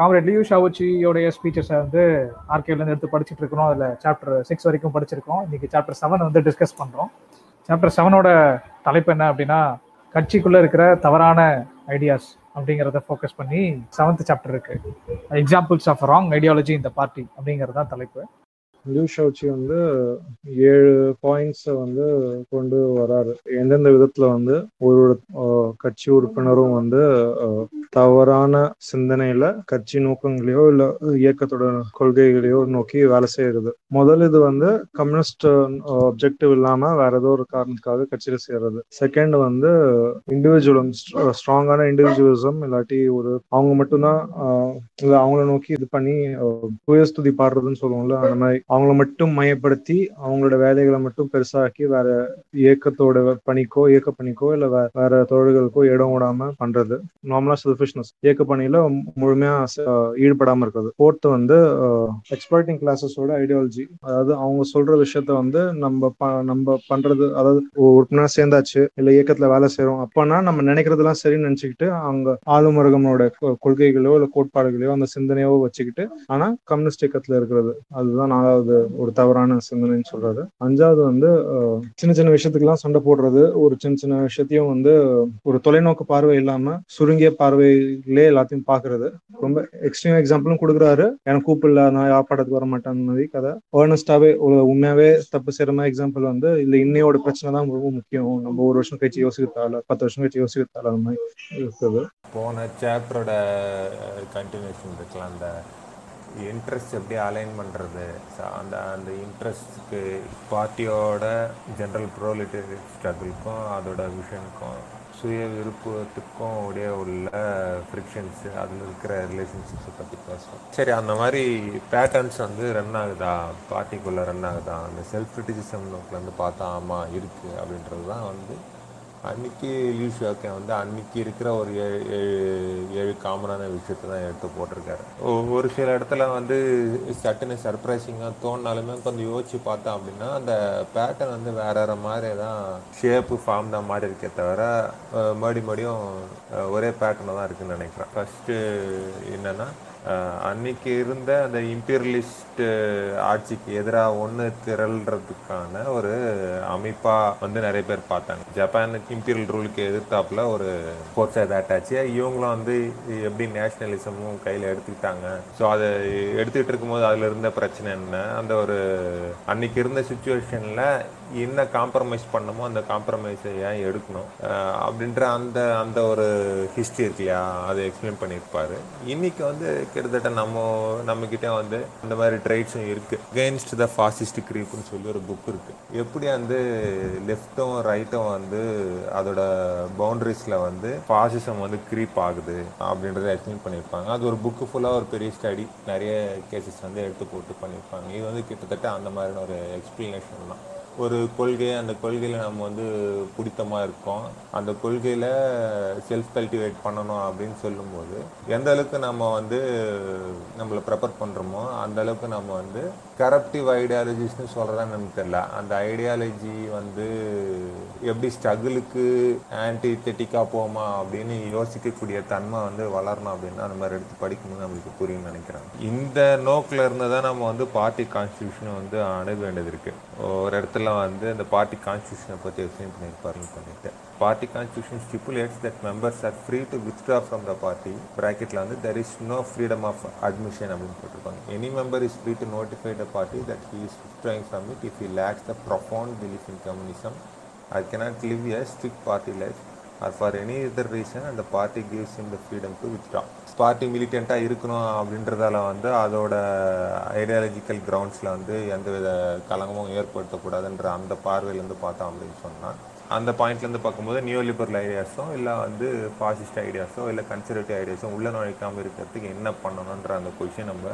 Comrade Liu ஷாவுச்சியோடைய ஸ்பீச்சஸை வந்து ஆர்கேலேருந்து எடுத்து படிச்சுட்டு இருக்கிறோம் அதில் சாப்டர் சிக்ஸ் வரைக்கும் படிச்சிருக்கோம். இன்னைக்கு சாப்டர் செவன் வந்து டிஸ்கஸ் பண்ணுறோம் சாப்டர் செவனோட தலைப்பு என்ன அப்படின்னா கட்சிக்குள்ளே இருக்கிற தவறான ஐடியாஸ் அப்படிங்கிறத ஃபோக்கஸ் பண்ணி செவன்த் சாப்டர் இருக்கு. எக்ஸாம்பிள்ஸ் ஆஃப் ராங் ஐடியாலஜி இந்த பார்ட்டி அப்படிங்கிறது தான் தலைப்பு. லியூ ஷவுச்சி வந்து ஏழு பாயிண்ட்ஸை வந்து கொண்டு வராரு. எந்தெந்த விதத்துல வந்து ஒரு கட்சி உறுப்பினரும் வந்து தவறான சிந்தனையில கட்சி நோக்கங்களையோ இல்ல இயக்கத்தோட கொள்கைகளையோ நோக்கி வேலை செய்யறது. முதல் இது வந்து கம்யூனிஸ்ட் அப்ஜெக்டிவ் இல்லாம வேற ஏதோ ஒரு காரணத்துக்காக கட்சியில சேர்றது. செகண்ட் வந்து இண்டிவிஜுவலம் ஸ்ட்ராங்கான இண்டிவிஜுவலிசம் இல்லாட்டி ஒரு அவங்க மட்டும்தான் இல்ல அவங்கள நோக்கி இது பண்ணி அஹ், புயஸ்துதி பாடுறதுன்னு சொல்லுவோம்ல அந்த மாதிரி அவங்கள மட்டும் மையப்படுத்தி அவங்களோட வேலைகளை மட்டும் பெருசாக்கி வேற இயக்கத்தோட பணிக்கோ இயக்க பணிக்கோ இல்ல வேற தொழில்களுக்கோ இடம் விடாம பண்றது. நார்மலா செல்ஃபிஷ்னஸ் இயக்க பணியில முழுமையா ஈடுபடாம இருக்கிறது. ஃபோர்த் வந்து எக்ஸ்பர்ட்டிங் கிளாஸஸோட ஐடியாலஜி அதாவது அவங்க சொல்ற விஷயத்த வந்து நம்ம ப- நம்ம பண்றது அதாவது உறுப்பினர் சேர்ந்தாச்சு இல்ல இயக்கத்துல வேலை செய்யறோம் அப்பனா நம்ம நினைக்கிறதெல்லாம் சரின்னு நினைச்சுக்கிட்டு அவங்க ஆளுமருகனோட கொ- கொள்கைகளோ இல்ல கோட்பாடுகளையோ அந்த சிந்தனையோ வச்சுக்கிட்டு ஆனா கம்யூனிஸ்ட் இயக்கத்துல இருக்கிறது. அதுதான் நாலாவது ஒரு தவறான சிந்தனைன்னு சொல்றது அஞ்சாவது வந்து சின்ன சின்ன விஷயத்துக்கெல்லாம் சண்டை போடுறது ஒரு சின்ன சின்ன விஷயத்தையும் வந்து ஒரு தொலைநோக்கு பார்வை இல்லாம சுருங்கிய பார்வையிலே எல்லாத்தையும் பாக்குறது ரொம்ப எக்ஸ்ட்ரீம் எக்ஸாம்பிளும் கொடுக்குறாரு. எனக்கு கூப்பிடல நான் யாப்பாட்டத்துக்கு வர மாட்டேன் மாதிரி கதை. ஏர்னஸ்டாவே உண்மையாவே தப்பு செய்யற மாதிரி எக்ஸாம்பிள் வந்து இல்ல இன்னையோட பிரச்சனை தான் ரொம்ப முக்கியம். நம்ம ஒரு வருஷம் கழிச்சு யோசிக்கிறதால பத்து வருஷம் கழிச்சு யோசிக்கிறதால அந்த மாதிரி இருக்குது. போன சாப்டரோட கண்டினியூஷன் இருக்கலாம். அந்த இன்ட்ரெஸ்ட் எப்படி அலைன் பண்ணுறது அந்த அந்த இன்ட்ரெஸ்ட்க்கு பார்ட்டியோட ஜென்ரல் ப்ரோலிட்டரி ஸ்ட்ரகிள்க்கும் அதோட விஷனுக்கும் சுய விருப்பத்துக்கும் உடைய உள்ள ஃப்ரிக்ஷன்ஸு அதில் இருக்கிற ரிலேஷன்ஷிப்ஸை பற்றி பேசுவோம். சரி அந்த மாதிரி பேட்டர்ன்ஸ் வந்து ரன் ஆகுதா? பார்ட்டிக்குள்ளே ரன் ஆகுதா? அந்த செல்ஃப் கிரிட்டிசிசம் நோக்கில் வந்து பார்த்தா ஆமாம் இருக்குது அப்படின்றது தான் வந்து அன்னைக்கு லியூஷாக்கே வந்து அன்னைக்கு இருக்கிற ஒரு ஏழு ஏழு காமனான விஷயத்தை தான் எடுத்து போட்டிருக்காரு. ஒரு சில இடத்துல வந்து சட்டுன்னு சர்ப்ரைசிங்காக தோணினாலுமே கொஞ்சம் யோசிச்சு பார்த்தோம் அப்படின்னா அந்த பேட்டர்ன் வந்து வேற வேற மாதிரி தான் ஷேப்பு ஃபார்ம் தான் மாதிரி இருக்கே தவிர மறுபடி மறுபடியும் ஒரே பேட்டர்னில் தான் இருக்குன்னு நினைக்கிறேன். ஃபஸ்ட்டு என்னென்னா அன்னைக்கு இருந்த அந்த இம்பீரியலிஸ்ட் ஆட்சிக்கு எதிராக ஒன்று திரள்றதுக்கான ஒரு அமைப்பாக வந்து நிறைய பேர் பார்த்தாங்க. ஜப்பானுக்கு இம்பீரியல் ரூலுக்கு எதிர்த்தாப்புல ஒரு ஃபோர்ஸ் அதை அட்டாச்சு இவங்களும் வந்து எப்படி நேஷனலிசமும் கையில் எடுத்துக்கிட்டாங்க. ஸோ அதை எடுத்துக்கிட்டு இருக்கும்போது அதில் இருந்த பிரச்சனை என்ன? அந்த ஒரு அன்னைக்கு இருந்த சுச்சுவேஷனில் என்ன காம்ப்ரமைஸ் பண்ணமோ அந்த காம்ப்ரமைஸை ஏன் எடுக்கணும்? அப்படின்ற அந்த அந்த ஒரு ஹிஸ்ட்ரி இருக்கு இல்லையா? அதை எக்ஸ்பிளைன் பண்ணியிருப்பார். இன்றைக்கி வந்து கிட்டத்தட்ட நம்ம நம்மக்கிட்ட வந்து இந்த மாதிரி ட்ரைட்ஸும் இருக்குது அகேன்ஸ்ட் த ஃபாசிஸ்ட் க்ரீப்னு சொல்லி ஒரு புக் இருக்குது எப்படி வந்து லெஃப்ட்டும் ரைட்டும் வந்து அதோட பவுண்ட்ரிஸில் வந்து ஃபாசிசம் வந்து க்ரீப் ஆகுது அப்படின்றத எக்ஸ்பிளைன் பண்ணியிருப்பாங்க. அது ஒரு புக்கு ஃபுல்லாக ஒரு பெரிய ஸ்டடி நிறைய கேசஸ் வந்து எடுத்து போட்டு பண்ணியிருப்பாங்க. இது வந்து கிட்டத்தட்ட அந்த மாதிரியான ஒரு எக்ஸ்பிளனேஷன் தான். ஒரு கொள்கை அந்த கொள்கையில் நம்ம வந்து பிடித்தமாக இருக்கோம். அந்த கொள்கையில் செல்ஃப் கல்டிவேட் பண்ணணும் அப்படின்னு சொல்லும்போது எந்த அளவுக்கு நம்ம வந்து நம்மளை ப்ரிப்பேர் பண்ணுறோமோ அந்த அளவுக்கு நம்ம வந்து கரப்டிவ் ஐடியாலஜிஸ்னு சொல்கிறதா நமக்கு தெரியல. அந்த ஐடியாலஜி வந்து எப்படி ஸ்ட்ரகிளுக்கு ஆன்டிதெட்டிக்காக போமா அப்படின்னு யோசிக்கக்கூடிய தன்மை வந்து வளரணும் அப்படின்னா அந்த மாதிரி எடுத்து படிக்கும்போது நம்மளுக்கு புரியும்னு நினைக்கிறேன். இந்த நோக்கில் இருந்து தான் நம்ம வந்து பார்ட்டி கான்ஸ்டியூஷனை வந்து அணுக வேண்டியது இருக்குது ஒரு இடத்துல வந்து அந்த பார்ட்டி கான்ஸ்டியூஷனை பற்றி எக்ஸ்பிளைன் பண்ணியிருப்பாருன்னு பண்ணிட்டு party constitution stipulates that members are free to withdraw from the party ப்ராக்கெட்டில் வந்து there is no freedom of admission அப்படின்னு போட்டிருப்பாங்க. Any member is free to notify the party that he is withdrawing from it if he lacks the profound belief in communism I cannot live a strict party life or for any other reason அந்த party gives him the freedom to to party மிலிட்டண்ட்டாக இருக்கணும் அப்படின்றதால வந்து அதோட ideological கிரவுண்ட்ஸில் வந்து எந்தவித கலங்கமும் ஏற்படுத்தக்கூடாதுன்ற அந்த பார்வையிலேருந்து பார்த்தோம் அப்படின்னு சொன்னால் அந்த பாயிண்ட்லேருந்து பார்க்கும்போது நியூ லிபரல் ஐடியாஸோ இல்லை வந்து பாசிஸ்ட் ஐடியாஸோ இல்லை கன்சர்வேட்டிவ் ஐடியாஸோ உள்ள நுழைக்காமல் இருக்கிறதுக்கு என்ன பண்ணணுன்ற அந்த கொஷின் நம்ம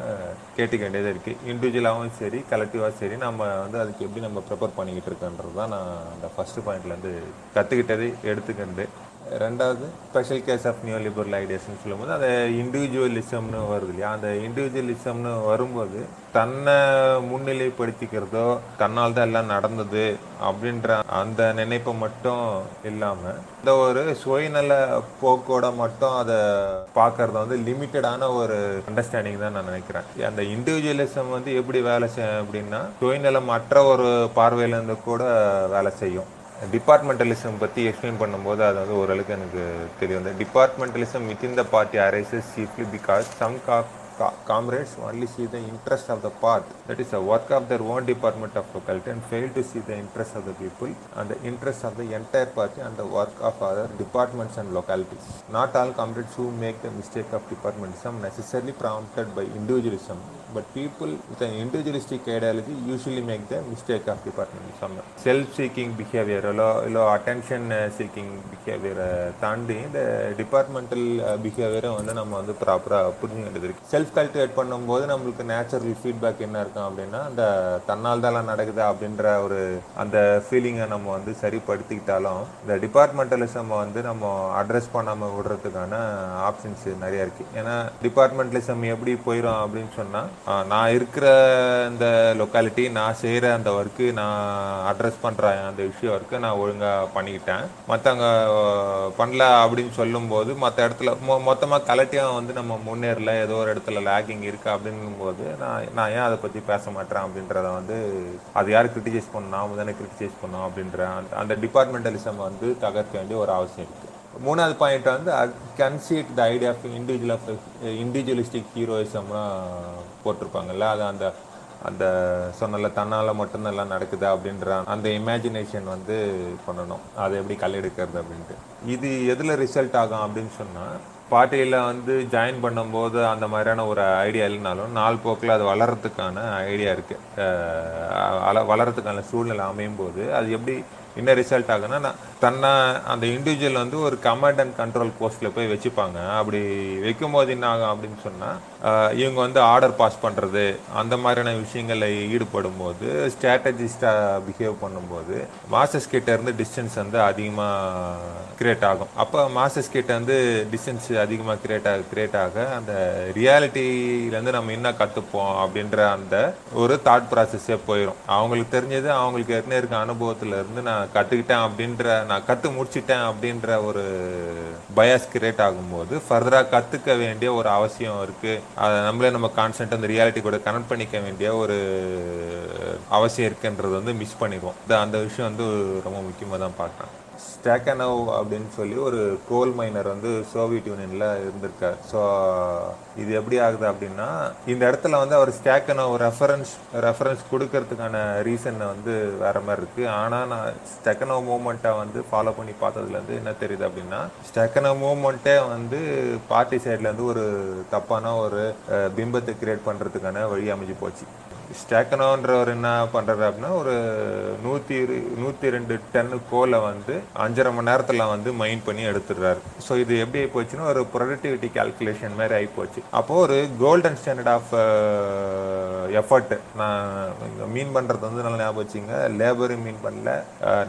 கேட்டுக்க வேண்டியது இருக்குது இண்டிவிஜுவலாகவும் சரி கலெக்டிவாக சரி நம்ம வந்து அதுக்கு எப்படி நம்ம ப்ரிப்பேர் பண்ணிக்கிட்டு இருக்கோன்றது தான் நான் அந்த ஃபஸ்ட்டு பாயிண்ட்லேருந்து கற்றுக்கிட்டது எடுத்துக்கிட்டு ரெண்டாவது special case of new liberal ஐடியாஸ்னு சொல்லும்போது அந்த இண்டிவிஜுவலிசம்னு வருது இல்லையா? அந்த இண்டிவிஜுவலிசம்னு வரும்போது தன்னை முன்னிலைப்படுத்திக்கிறதோ தன்னால் தான் எல்லாம் நடந்தது அப்படின்ற அந்த நினைப்பை மட்டும் இல்லாமல் இந்த ஒரு சுயநல போக்கோட மட்டும் அதை பார்க்கறத வந்து லிமிட்டடான ஒரு அண்டர்ஸ்டாண்டிங் தான் நான் நினைக்கிறேன். அந்த இண்டிவிஜுவலிசம் வந்து எப்படி வேலை செய்யும் அப்படின்னா சுயநலம் மற்ற ஒரு பார்வையிலேருந்து கூட வேலை செய்யும். டிபார்ட்மெண்டலிசம் பற்றி எக்ஸ்பிளைன் பண்ணும்போது அது வந்து ஓரளவுக்கு எனக்கு தெரியும் இந்த departmentalism within the party arises chiefly because some கா comrades only see the interest of the part that is the work of their own department of locality and fail to see the interest of the people and the interest of the entire party and the work of other departments and localities not all comrades who make the mistake of departmentism necessarily prompted by individualism but people with an individualistic ideology usually make the mistake of departmentism self uh, seeking behavior இல்லோ இல்லை attention seeking பிஹேவியரை தாண்டி இந்த departmental பிஹேவியரை uh, வந்து நம்ம வந்து ப்ராப்பராக புரிஞ்சு வேண்டியது இருக்கு. செல்ஃப் கல்டிவேட் பண்ணும்போது நம்மளுக்கு நேச்சுரல் ஃபீட்பேக் என்ன இருக்கும் அப்படின்னா அந்த தன்னால் தான் நடக்குது அப்படின்ற ஒரு அந்த ஃபீலிங்கை நம்ம வந்து சரிப்படுத்திக்கிட்டாலும் இந்த டிபார்ட்மெண்டலிசம் வந்து நம்ம அட்ரஸ் பண்ணாமல் விடுறதுக்கான ஆப்ஷன்ஸ் நிறைய இருக்குது ஏன்னா டிபார்ட்மெண்டலிசம் எப்படி போயிடும் அப்படின்னு சொன்னால் நான் இருக்கிற இந்த லொக்காலிட்டி நான் செய்கிற அந்த ஒர்க்கு நான் அட்ரஸ் பண்ணுற அந்த விஷயம் ஒர்க்கு நான் ஒழுங்காக பண்ணிக்கிட்டேன். மற்றவங்க பண்ணல அப்படின்னு சொல்லும்போது மற்ற இடத்துல மொ மொத்தமாக கலட்டியாக வந்து நம்ம முன்னேறல ஏதோ ஒரு இடத்துல லேக்கிங் இருக்குது அப்படிங்கும்போது நான் நான் ஏன் அதை பற்றி பேச மாட்டேன் அப்படின்றத வந்து அது யார் கிரிட்டிசைஸ் பண்ணணும் நாம தானே கிரிட்டிசைஸ் பண்ணோம் அப்படின்ற அந்த அந்த டிபார்ட்மெண்டலிசம் வந்து தகர்க்க வேண்டிய ஒரு அவசியம் இருக்குது மூணாவது பாயிண்ட் வந்து conceit the idea of individual of individualistic ஹீரோயிசம்லாம் போட்டிருப்பாங்கல்ல? அது அந்த அந்த சொன்னல தன்னால் மட்டும்தான் எல்லாம் நடக்குது அப்படின்ற அந்த இமேஜினேஷன் வந்து பண்ணணும். அதை எப்படி கல்லெடுக்கிறது அப்படின்ட்டு. இது எதில் ரிசல்ட் ஆகும் அப்படின்னு சொன்னால் பார்ட்டியில் வந்து ஜாயின் பண்ணும்போது அந்த மாதிரியான ஒரு ஐடியா இல்லைனாலும் நாள் போக்கில் அது வளர்கிறதுக்கான ஐடியா இருக்குது வளர்கிறதுக்கான சூழ்நிலை அமையும் போது அது எப்படி என்ன ரிசல்ட் ஆகுன்னா தன்னை அந்த இண்டிவிஜுவல் வந்து ஒரு கமாண்ட் அண்ட் கண்ட்ரோல் போஸ்ட்டில் போய் வச்சுப்பாங்க. அப்படி வைக்கும்போது என்ன ஆகும் அப்படின்னு சொன்னால் இவங்க வந்து ஆர்டர் பாஸ் பண்ணுறது அந்த மாதிரியான விஷயங்களில் ஈடுபடும் போது ஸ்ட்ராட்டஜிஸ்டாக பிஹேவ் பண்ணும்போது மாஸ்டர்ஸ் இருந்து டிஸ்டன்ஸ் வந்து அதிகமாக கிரியேட் ஆகும். அப்போ மாஸ்டர்ஸ் கிட்ட வந்து டிஸ்டன்ஸ் அதிகமாக கிரியேட் ஆக கிரியேட் ஆக அந்த ரியாலிட்டியிலேருந்து நம்ம என்ன கற்றுப்போம் அப்படின்ற அந்த ஒரு தாட் ப்ராசஸே போயிடும் அவங்களுக்கு தெரிஞ்சது அவங்களுக்கு ஏற்கனவே இருக்க அனுபவத்துல இருந்து நான் கற்றுக்கிட்டேன் அப்படின்ற நான் கற்று முடிச்சிட்டேன் அப்படின்ற ஒரு பயாஸ் கிரியேட் ஆகும்போது ஃபர்தராக கற்றுக்க வேண்டிய ஒரு அவசியம் இருக்குது அதை நம்மளே நம்ம கான்ஸ்டன்ட் அந்த ரியாலிட்டி கூட கனெக்ட் பண்ணிக்க வேண்டிய ஒரு அவசியம் இருக்குன்றது வந்து மிஸ் பண்ணிடுவோம். அந்த விஷயம் வந்து ரொம்ப முக்கியமாக தான் பார்க்குறேன் ஸ்டேக்கனோவ் அப்படின்னு சொல்லி ஒரு கோல் மைனர் வந்து சோவியத் யூனியனில் இருந்திருக்கார். ஸோ இது எப்படி ஆகுது அப்படின்னா இந்த இடத்துல வந்து அவர் ஸ்டேக்கனவ் ரெஃபரன்ஸ் ரெஃபரன்ஸ் கொடுக்கறதுக்கான ரீசன் வந்து வேற மாதிரி இருக்குது ஆனால் நான் ஸ்டெக்கனவ் மூமெண்ட்டை வந்து ஃபாலோ பண்ணி பார்த்ததுலேருந்து என்ன தெரியுது அப்படின்னா ஸ்டெக்கனவ் மூமெண்ட்டே வந்து பார்ட்டி சைட்லேருந்து ஒரு தப்பான ஒரு பிம்பத்தை கிரியேட் பண்ணுறதுக்கான வழி அமைஞ்சு போச்சு. ஸ்டேக்கனோன்றவர் என்ன பண்ணுறாரு அப்படின்னா ஒரு நூற்றி நூற்றி ரெண்டு டன்னு கோலை வந்து அஞ்சரை மணி நேரத்தில் வந்து மைண்ட் பண்ணி எடுத்துடுறாரு. ஸோ இது எப்படி ஆகி போச்சுன்னா ஒரு ப்ரொடக்டிவிட்டி கால்குலேஷன் மாதிரி ஆகி போச்சு. அப்போது ஒரு கோல்டன் ஸ்டாண்டர்ட் ஆஃப் எஃபர்ட் நான் மீன் பண்ணுறது வந்து நல்லா ஞாபகம் வச்சுங்க லேபரும் மீன் பண்ணல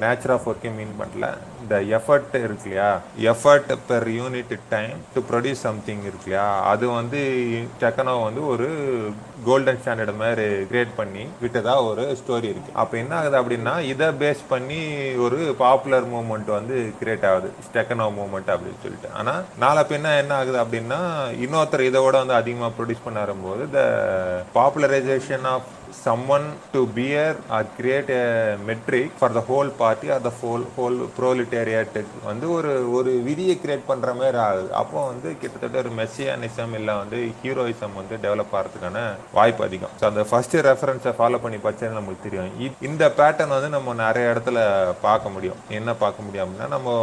நேச்சர் ஆஃப் ஒர்க்கையும் மீன் பண்ணல. இந்த எஃபர்ட் இருக்கு இல்லையா? Effort per unit time to produce something இருக்கு இல்லையா? அது வந்து டெக்கனோ வந்து ஒரு கோல்டன் ஸ்டாண்டர்ட் மாதிரி கிரியேட் பண்ணி விட்டதா ஒரு ஸ்டோரி இருக்கு. அப்போ என்ன ஆகுது அப்படின்னா இதை பேஸ் பண்ணி ஒரு பாப்புலர் மூவ்மெண்ட் வந்து கிரியேட் ஆகுது. டெக்கனோ மூவ்மெண்ட் அப்படின்னு சொல்லிட்டு. ஆனால் நாளை பின்ன என்ன ஆகுது அப்படின்னா இன்னொருத்தர் இதோட வந்து அதிகமாக ப்ரொடியூஸ் பண்ண வரும்போது the popularisation of someone to bear or create a uh, metric for the whole party or the whole whole proletariat வந்து ஒரு ஒரு விதியை கிரியேட் பண்ணுற மாதிரி ஆகுது. அப்போ வந்து கிட்டத்தட்ட ஒரு மெஸ்ஸியானிசம் இல்லை வந்து ஹீரோயிசம் வந்து டெவலப் ஆகிறதுக்கான வாய்ப்பு அதிகம். ஸோ அந்த ஃபர்ஸ்ட் ரெஃபரன்ஸை ஃபாலோ பண்ணி பார்த்தா நம்மளுக்கு தெரியும். இந்த பேட்டர்ன் வந்து நம்ம நிறைய இடத்துல பார்க்க முடியும். என்ன பார்க்க முடியும் அப்படின்னா நம்ம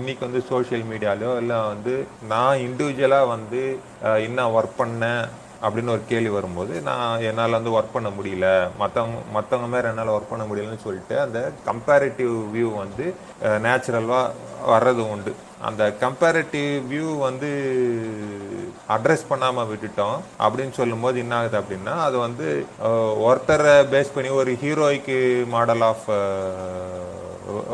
இன்னைக்கு வந்து சோஷியல் மீடியாலயோ இல்லை வந்து நான் இண்டிவிஜுவலாக வந்து என்ன ஒர்க் பண்ணேன் அப்படின்னு ஒரு கேள்வி வரும்போது நான் என்னால் வந்து ஒர்க் பண்ண முடியல. மற்றவங்க மற்றவங்க மாதிரி என்னால் ஒர்க் பண்ண முடியலன்னு சொல்லிட்டு அந்த கம்பேரிட்டிவ் வியூ வந்து நேச்சுரலாக வர்றது உண்டு. அந்த கம்பேரிட்டிவ் வியூ வந்து அட்ரஸ் பண்ணாமல் விட்டுட்டோம் அப்படின்னு சொல்லும்போது என்ன ஆகுது அப்படின்னா அது வந்து ஒருத்தரை பேஸ் பண்ணி ஒரு ஹீரோய்க்கு மாடல் ஆஃப்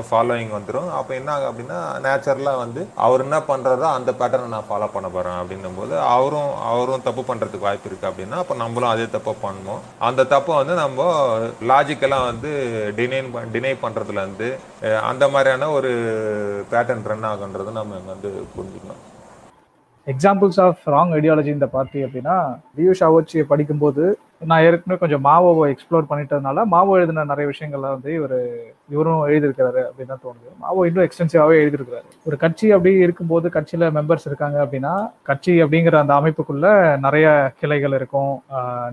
ஃபாலோயிங் வந்துடும் அப்போ என்ன ஆகும் அப்படின்னா நேச்சுரலாக வந்து அவர் என்ன பண்ணுறாரோ அந்த பேட்டர்னை நான் ஃபாலோ பண்ண போகிறேன் அப்படின்னும் போது அவரும் அவரும் தப்பு பண்ணுறதுக்கு வாய்ப்பு இருக்குது அப்படின்னா அப்போ நம்மளும் அதே தப்பை பண்ணுவோம். அந்த தப்பை வந்து நம்ம லாஜிக்கெல்லாம் வந்து டினை டினை பண்ணுறதுலேருந்து அந்த மாதிரியான ஒரு பேட்டர்ன் ரன் ஆகுன்றது நம்ம வந்து புரிஞ்சுக்கணும். எக்ஸாம்பிள்ஸ் ஆஃப் ராங் ஐடியாலஜி இந்த பார்ட்டி அப்படின்னா வியூ ஷாவோச்சியை படிக்கும்போது நான் ஏற்கனவே கொஞ்சம் மாவோவை எக்ஸ்ப்ளோர் பண்ணிட்டதுனால மாவோ எழுதின நிறைய விஷயங்கள்லாம் வந்து இவர் இவரும் எழுதியிருக்கிறாரு அப்படின்னு தான் தோணுது. மாவோ இன்னும் எக்ஸ்டென்சிவாகவே எழுதியிருக்கிறாரு. ஒரு கட்சி அப்படி இருக்கும்போது கட்சியில் மெம்பர்ஸ் இருக்காங்க அப்படின்னா கட்சி அப்படிங்கிற அந்த அமைப்புக்குள்ள நிறைய கிளைகள் இருக்கும்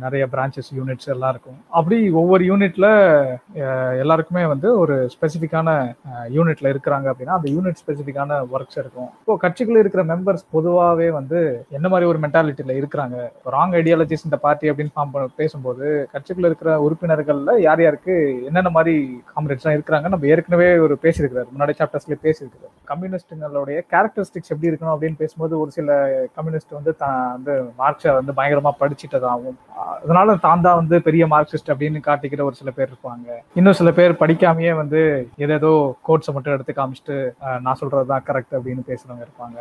நிறைய பிரான்ச்சஸ் யூனிட்ஸ் எல்லாம் இருக்கும். அப்படி ஒவ்வொரு யூனிட்ல எல்லாருக்குமே வந்து ஒரு ஸ்பெசிஃபிக்கான யூனிட்ல இருக்கிறாங்க அப்படின்னா அந்த யூனிட் ஸ்பெசிஃபிக்கான ஒர்க்ஸ் இருக்கும். இப்போ கட்சிக்குள்ள இருக்கிற மெம்பர்ஸ் பொதுவாகவே வந்து என்ன மாதிரி ஒரு மென்டாலிட்டியில இருக்கிறாங்க? ராங் ஐடியாலஜிஸ் இந்த பார்ட்டி அப்படின்னு ஃபார்ம் பேசும்போது கட்சிக்குள்ள இருக்கிற உறுப்பினர்கள்ல யார் யாருக்கு என்னென்ன மாதிரி காம்ரேட்ஸ்லாம் இருக்கிறாங்க நம்ம ஏற்கனவே ஒரு பேசியிருக்கிறார். முன்னாடி சாப்டர்ஸ்ல பேசியிருக்கிறார். கம்யூனிஸ்டுங்களுடைய கேரக்டரிஸ்டிக்ஸ் எப்படி இருக்கணும் அப்படின்னு பேசும்போது ஒரு சில கம்யூனிஸ்ட் வந்து தான் வந்து மார்க்ஸை வந்து பயங்கரமா படிச்சுட்டதாகவும் அதனால தான் தான் வந்து பெரிய மார்க்சிஸ்ட் அப்படின்னு காட்டிக்கிற ஒரு சில பேர் இருப்பாங்க. இன்னும் சில பேர் படிக்காமயே வந்து ஏதேதோ கோட்ஸை மட்டும் எடுத்து காமிச்சிட்டு நான் சொல்றதுதான் கரெக்ட் அப்படின்னு பேசுறவங்க இருப்பாங்க.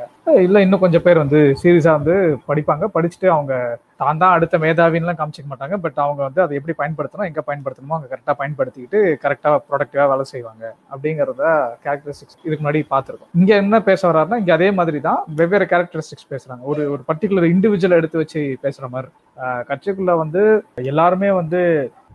இல்லை இன்னும் கொஞ்சம் பேர் வந்து சீரியஸா வந்து படிப்பாங்க. படிச்சுட்டு அவங்க தான் தான் அடுத்த மேதாவின்லாம் காமிச்சிக்க மாட்டாங்க. பட் அவங்க வந்து அதை எப்படி பயன்படுத்தணும் எங்கே பயன்படுத்தணுமோ அவங்க கரெக்டாக பயன்படுத்திக்கிட்டு கரெக்டாக ப்ரொடக்டிவாக வேலை செய்வாங்க. அப்படிங்கிறத கேரக்டரிஸ்டிக்ஸ் இதுக்கு முன்னாடி பார்த்துருக்கோம். இங்கே என்ன பேச வர்றாருன்னா இங்கே அதே மாதிரி தான் வெவ்வேறு கேரக்டரிஸ்டிக்ஸ் பேசுகிறாங்க ஒரு ஒரு பர்டிகுலர் இண்டிவிஜுவல் எடுத்து வச்சு பேசுகிற மாதிரி. கட்சிக்குள்ளே வந்து எல்லாருமே வந்து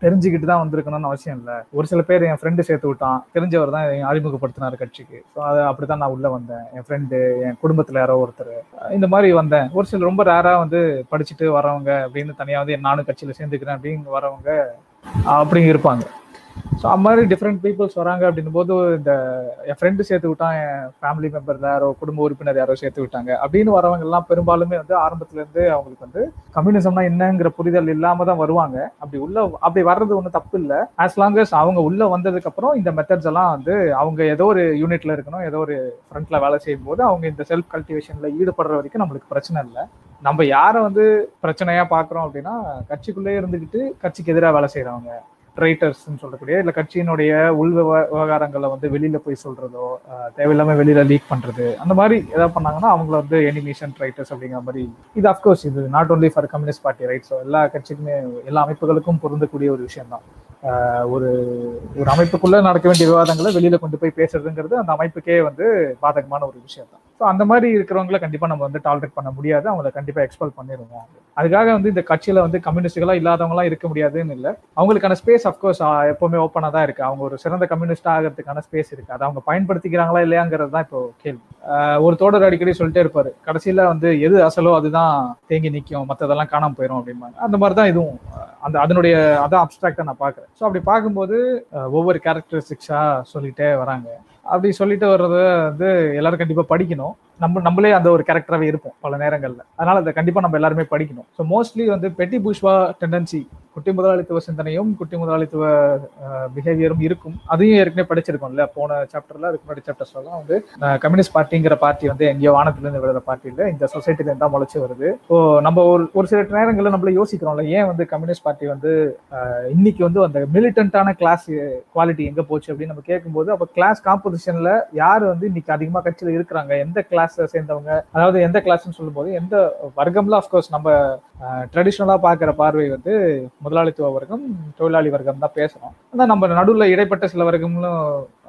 தெரிஞ்சுக்கிட்டு தான் வந்திருக்கணும்னு அவசியம் இல்லை. ஒரு சில பேர் என் ஃப்ரெண்டு சேர்த்து விட்டான். தெரிஞ்சவர் தான் என்னை அறிமுகப்படுத்தினார் கட்சிக்கு. ஸோ அது அப்படிதான் நான் உள்ள வந்தேன். என் ஃப்ரெண்டு என் குடும்பத்துல யாரோ ஒருத்தர். இந்த மாதிரி வந்தேன். ஒரு சில ரொம்ப ரேரா வந்து படிச்சுட்டு வரவங்க அப்படின்னு தனியாக வந்து நானும் கட்சியில சேர்ந்துக்கிறேன் அப்படின்னு வரவங்க அப்படி இருப்பாங்க. ஸோ அது மாதிரி டிஃப்ரெண்ட் பீப்புள்ஸ் வராங்க அப்படின்னும் போது இந்த என் ஃப்ரெண்டு சேர்த்து விட்டான் என் ஃபேமிலி மெம்பர் யாரோ குடும்ப உறுப்பினர் யாரோ சேர்த்து விட்டாங்க. அப்படின்னு வரவங்க எல்லாம் பெரும்பாலுமே வந்து ஆரம்பத்துலேருந்து அவங்களுக்கு வந்து கம்யூனிசம்னா என்னங்கிற புரிதல் இல்லாமல் தான் வருவாங்க. அப்படி உள்ள அப்படி வர்றது ஒன்றும் தப்பு இல்லை. ஆஸ் லாங் அஸ் அவங்க உள்ளே வந்ததுக்கப்புறம் இந்த மெத்தட்ஸ் எல்லாம் வந்து அவங்க ஏதோ ஒரு யூனிட்ல இருக்கணும் ஏதோ ஒரு ஃப்ரண்ட்ல வேலை செய்யும் போது அவங்க இந்த செல்ஃப் கல்டிவேஷன்ல ஈடுபடுற வரைக்கும் நம்மளுக்கு பிரச்சனை இல்லை. நம்ம யாரை வந்து பிரச்சனையா பாக்குறோம் அப்படின்னா கட்சிக்குள்ளே இருந்துக்கிட்டு கட்சிக்கு எதிராக வேலை செய்யறவங்க ரைட்டர்ஸ்ன்னு சொல்லக்கூடிய இல்லை கட்சியினுடைய உள் விவ- விவகாரங்களை வந்து வெளியில போய் சொல்றதோ தேவையில்லாமல் தேவையில்லாம வெளியில லீக் பண்றது அந்த மாதிரி ஏதாவது பண்ணாங்கன்னா அவங்கள வந்து எனிமேஷன் ட்ரைட்டர்ஸ் அப்படிங்கிற மாதிரி இது அஃப்கோர்ஸ் இது not only for communist party right so எல்லா கட்சிக்குமே எல்லா அமைப்புகளுக்கும் பொருந்தக்கூடிய ஒரு விஷயம் தான் ஒரு ஒரு அமைப்புக்குள்ள நடக்க வேண்டிய விவாதங்களை வெளியில கொண்டு போய் பேசுறதுங்கிறது அந்த அமைப்புக்கே வந்து பாதகமான ஒரு விஷயம் தான் ஸோ அந்த மாதிரி இருக்கிறவங்கள கண்டிப்பாக நம்ம வந்து டாலரேட் பண்ண முடியாது. அவங்கள கண்டிப்பாக எக்ஸ்பெல் பண்ணிடுவோம் அதுக்காக வந்து இந்த கட்சியில் வந்து கம்யூனிஸ்டுகளாக இல்லாதவங்களாம் இருக்க முடியாதுன்னு இல்லை. அவங்களுக்கான ஸ்பேஸ் அஃப்கோர்ஸ் எப்போவுமே ஓப்பனாக தான் இருக்குது அவங்க ஒரு சிறந்த கம்யூனிஸ்ட் ஆகிறதுக்கான ஸ்பேஸ் இருக்குது அதை அவங்க பயன்படுத்திக்கிறாங்களா இல்லையாங்கிறது தான் இப்போ கேள்வி. ஒரு தோடர் அடிக்கடி சொல்லிட்டே இருப்பார். கடைசியில் வந்து எது அசலோ அதுதான் தேங்கி நிற்கும் மற்றதெல்லாம் காணாம போயிடும் அப்படிம்பாங்க. அந்த மாதிரி தான் இதுவும் அந்த அதனுடைய அதான் அப்டிராக்டா நான் பார்க்குறேன். ஸோ அப்படி பார்க்கும்போது ஒவ்வொரு கேரக்டரிஸ்டிக்ஸாக சொல்லிகிட்டே வராங்க. அப்படி சொல்லிட்டு வர்றத வந்து எல்லாரும் கண்டிப்பா படிக்கணும். நம்ம நம்மளே அந்த ஒரு கேரக்டராகவே இருப்போம் பல நேரங்களில். அதனால அதை கண்டிப்பாக நம்ம எல்லாருமே படிக்கணும். ஸோ மோஸ்ட்லி வந்து பெட்டி பூஷ்வா டெண்டன்சி குட்டி முதலாளித்துவ சிந்தனையும் குட்டி முதலாளித்துவ பிஹேவியரும் இருக்கும். அதையும் ஏற்கனவே படிச்சிருக்கோம்ல. போன சாப்டர்ல அதுக்கு முன்னாடி சாப்டர்ஸ்லாம் வந்து கம்யூனிஸ்ட் பார்ட்டிங்கிற பார்ட்டி வந்து எங்கேயோ வானத்திலிருந்து விழுற பார்ட்டி இல்லை. இந்த சொசைட்டில இருந்தால் முளைச்சு வருது. ஸோ நம்ம ஒரு ஒரு சில நேரங்களில் நம்மள யோசிக்கிறோம்ல ஏன் வந்து கம்யூனிஸ்ட் பார்ட்டி வந்து இன்னைக்கு வந்து அந்த மிலிட்டன்டான கிளாஸ் குவாலிட்டி எங்கே போச்சு அப்படின்னு நம்ம கேட்கும்போது அப்போ கிளாஸ் காம்போசிஷன்ல யார் வந்து இன்னைக்கு அதிகமாக கட்சியில் இருக்கிறாங்க? எந்த கிளாஸ் சேர்ந்தவங்க அதாவது எந்த கிளாஸ்னு சொல்லும்போது எந்த வர்க்கம்ல அஃப்கோர்ஸ் நம்ம ட்ரெடிஷ்னலாக பார்க்குற பார்வை வந்து முதலாளித்துவ வர்க்கம் தொழிலாளி வர்க்கம் தான் பேசுறோம். ஆனால் நம்ம நடுவில் இடைப்பட்ட சில வர்க்கங்களும்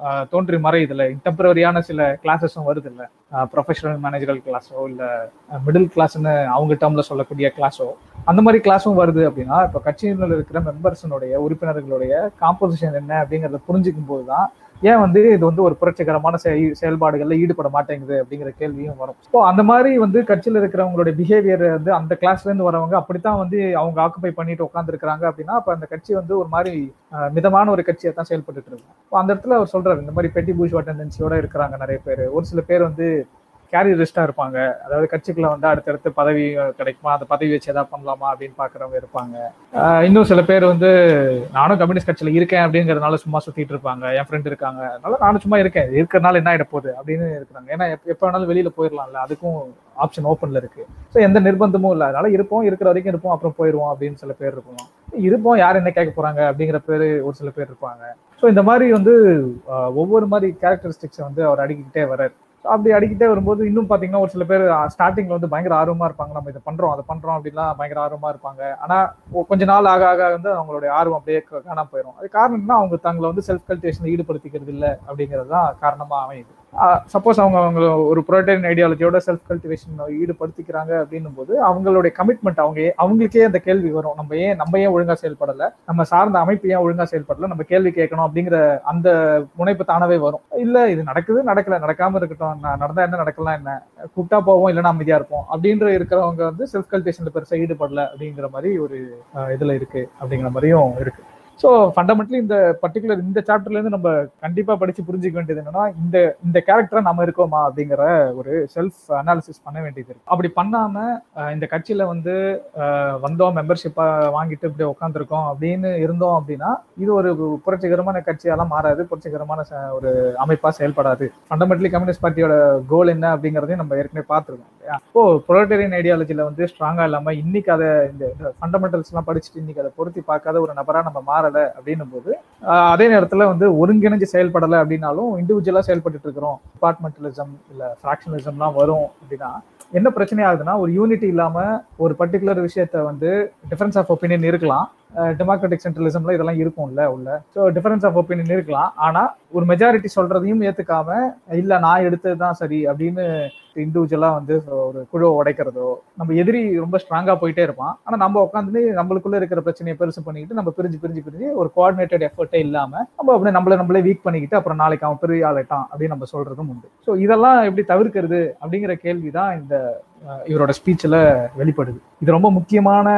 ஆஹ், தோன்றி மறையுதுல டெம்பரரியான சில கிளாஸஸும் வருது இல்லை ப்ரொஃபஷனல் மேனேஜரல் கிளாஸோ இல்ல மிடில் கிளாஸ்னு அவங்க டேர்மில் சொல்லக்கூடிய கிளாஸோ அந்த மாதிரி கிளாஸும் வருது அப்படின்னா இப்போ கட்சியில் இருக்கிற மெம்பர்ஸினுடைய உறுப்பினர்களுடைய காம்போசிஷன் என்ன அப்படிங்கிறத புரிஞ்சுக்கும் போது தான் ஏன் வந்து இது வந்து ஒரு புரட்சிகரமான செயல் செயல்பாடுகள்ல ஈடுபட மாட்டேங்குது அப்படிங்கிற கேள்வியும் வரும். ஸோ அந்த மாதிரி வந்து கட்சியில் இருக்கிறவங்களுடைய பிஹேவியர் வந்து அந்த கிளாஸ்ல இருந்து வரவங்க அப்படித்தான் வந்து அவங்க ஆக்குபை பண்ணிட்டு உட்காந்துருக்காங்க அப்படின்னா அப்ப அந்த கட்சி வந்து ஒரு மாதிரி மிதமான ஒரு கட்சியை தான் செயல்பட்டு இருக்கு. அந்த இடத்துல அவர் சொல்றாரு இந்த மாதிரி பெட்டி பூஜ்வா டெண்டன்சியோட இருக்கிறாங்க நிறைய பேர். ஒரு சில பேர் வந்து கேரியரிஸ்டா இருப்பாங்க. அதாவது கட்சிக்குள்ள வந்து அடுத்தடுத்து பதவி கிடைக்குமா? அந்த பதவி வச்சு ஏதாவது பண்ணலாமா அப்படின்னு பாக்குறவங்க இருப்பாங்க. இன்னும் சில பேர் வந்து நானும் கம்யூனிஸ்ட் கட்சியில இருக்கேன் அப்படிங்கறதுனால சும்மா சுத்திட்டு இருப்பாங்க. என் ஃப்ரெண்ட் இருக்காங்க. அதனால நானும் சும்மா இருக்கேன். இருக்கிறனால என்ன ஆயிட போகுது அப்படின்னு இருக்கிறாங்க. ஏன்னா எப்ப வேணாலும் வெளியில போயிடலாம்ல அதுக்கும் ஆப்ஷன் ஓப்பன்ல இருக்கு. ஸோ எந்த நிர்பந்தமும் இல்லை. அதனால இருப்போம் இருக்கிற வரைக்கும் இருப்போம் அப்புறம் போயிடுவோம் அப்படின்னு சில பேர் இருப்போம் இருப்போம் யார் என்ன கேட்க போறாங்க அப்படிங்கிற பேர் ஒரு சில பேர் இருப்பாங்க. ஸோ இந்த மாதிரி வந்து ஒவ்வொரு மாதிரி கேரக்டரிஸ்டிக்ஸை வந்து அவர் அடிக்கிட்டே வர்றாரு. அப்படி அடிக்கிட்டே வரும்போது இன்னும் பாத்தீங்கன்னா ஒரு சில பேர் ஸ்டார்டிங்ல வந்து பயங்கர ஆர்வமா இருப்பாங்க. நம்ம இதை பண்றோம் அதை பண்றோம் அப்படின்லாம் பயங்கர ஆர்வமா இருப்பாங்க. ஆனா கொஞ்ச நாள் ஆக ஆக வந்து அவங்களுடைய ஆர்வம் அப்படியே காணாம போயிடும் அது காரணம் என்ன அவங்க தங்களை வந்து செல்ஃப் கல்டிவேஷன் ஈடுபடுத்திக்கிறது இல்லை அப்படிங்கிறது தான் காரணமா அமையுது. சப்போஸ் அவங்க அவங்க ஒரு ப்ரொட்டேன் ஐடியாலஜியோட செல்ஃப் கல்டிவேஷன் ஈடுபடுத்திக்கிறாங்க அப்படின்னும் போது அவங்களுடைய கமிட்மெண்ட் அவங்க அவங்களுக்கே அந்த கேள்வி வரும். நம்ம ஏன் நம்ம ஏன் ஒழுங்கா செயல்படல? நம்ம சார்ந்த அமைப்பு ஏன் ஒழுங்கா செயல்படல? நம்ம கேள்வி கேட்கணும் அப்படிங்கிற அந்த முனைப்பு தானவே வரும். இல்ல இது நடக்குது நடக்கல நடக்காம இருக்கட்டும். நடந்தா என்ன நடக்கலாம் என்ன? கூப்பிட்டா போவோம் இல்லைன்னா அமைதியா இருப்போம். அப்படின்ற இருக்கிறவங்க வந்து செல்ஃப் கல்டிவேஷன்ல பெருசாக ஈடுபடல அப்படிங்கிற மாதிரி ஒரு இதுல இருக்கு அப்படிங்கிற மாதிரியும் இருக்கு. ஸோ ஃபண்டமெண்டலி இந்த பர்டிகுலர் இந்த சாப்டர்லேருந்து நம்ம கண்டிப்பாக படிச்சு புரிஞ்சுக்க வேண்டியது என்னன்னா இந்த இந்த கேரக்டராக நம்ம இருக்கோமா அப்படிங்கிற ஒரு செல்ஃப் அனாலிசிஸ் பண்ண வேண்டியது இருக்கு. அப்படி பண்ணாம இந்த கட்சியில வந்து வந்தோம் மெம்பர்ஷிப்பா வாங்கிட்டு இப்படி உட்காந்துருக்கோம் அப்படின்னு இருந்தோம் அப்படின்னா இது ஒரு புரட்சிகரமான கட்சியெல்லாம் மாறாது புரட்சிகரமான ஒரு அமைப்பாக செயல்படாது. ஃபண்டமெண்டலி கம்யூனிஸ்ட் பார்ட்டியோட கோல் என்ன அப்படிங்கறதையும் நம்ம ஏற்கனவே பார்த்துருக்கோம் இல்லையா? இப்போ புரோட்டேரியன் ஐடியாலஜியில் வந்து ஸ்ட்ராங்காக இல்லாமல் இன்னைக்கு அதை இந்த ஃபண்டமெண்டல்ஸ்லாம் படிச்சுட்டு இன்னைக்கு அதை பொருத்தி பார்க்காத ஒரு நபராக நம்ம மாறல அப்படின்னும் போது அதே நேரத்துல வந்து ஒருங்கிணைஞ்சு செயல்படல அப்படின்னாலும் இண்டிவிஜுவலா செயல்பட்டு இருக்கிறோம். டிபார்ட்மெண்டலிசம் இல்ல ஃபிராக்ஷனலிசம்லாம் வரும் அப்படின்னா என்ன பிரச்சனை ஆகுதுன்னா ஒரு யூனிட்டி இல்லாம ஒரு பர்டிகுலர் விஷயத்த வந்து டிஃபரன்ஸ் ஆஃப் ஒப்பீனியன் இருக்கலாம். டெமோக்ராட்டிக் சென்ட்ரலிசம்ல இதெல்லாம் இருக்கும்ல உள்ள. ஸோ டிஃபரன்ஸ் ஆஃப் ஒப்பீனியன் இருக்கலாம். ஆனா ஒரு மெஜாரிட்டி சொல்றதையும் ஏத்துக்காம இல்ல நான் எடுத்தது தான் சரி அப்படின்னு இண்டிவிஜுவலா வந்து ஒரு குழுவை உடைக்கிறதோ நம்ம எதிரி ரொம்ப ஸ்ட்ராங்கா போயிட்டே இருப்பான். ஆனா நம்ம உட்காந்து நம்மளுக்குள்ள இருக்கிற பிரச்சனையை பெருசு பண்ணிக்கிட்டு நம்ம பிரிஞ்சு பிரிஞ்சு பிரிஞ்சு ஒரு கோஆர்டினேட்டட் எஃபர்ட்டே இல்லாம நம்ம அப்படியே நம்மள நம்மளே வீக் பண்ணிக்கிட்டு அப்புறம் நாளைக்கு அவன் பெரிய ஆளட்டான் அப்படின்னு நம்ம சொல்றதும் உண்டு. ஸோ இதெல்லாம் எப்படி தவிர்க்கிறது அப்படிங்கிற கேள்விதான் இந்த இவரோட ஸ்பீச்சில் வெளிப்படுது. இது ரொம்ப முக்கியமான